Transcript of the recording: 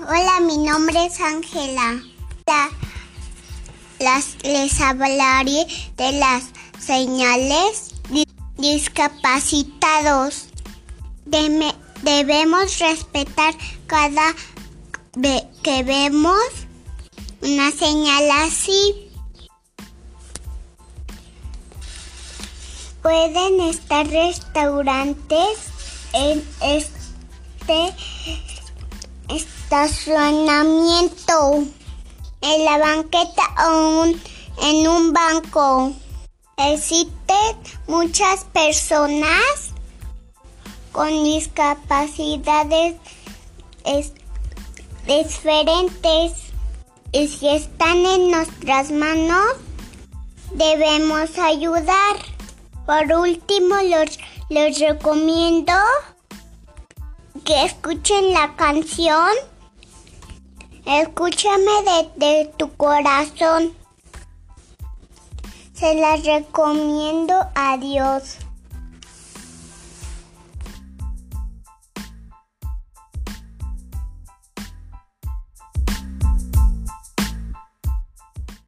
Hola, mi nombre es Ángela. Las, les hablaré de las señales discapacitados. debemos respetar cada vez que vemos una señal así. Pueden estar restaurantes en este estacionamiento, en la banqueta o en un banco. Existen muchas personas con discapacidades diferentes y si están en nuestras manos debemos ayudar. Por último, les, les recomiendo que escuchen la canción. Escúchame de, tu corazón. Se las recomiendo. Adiós.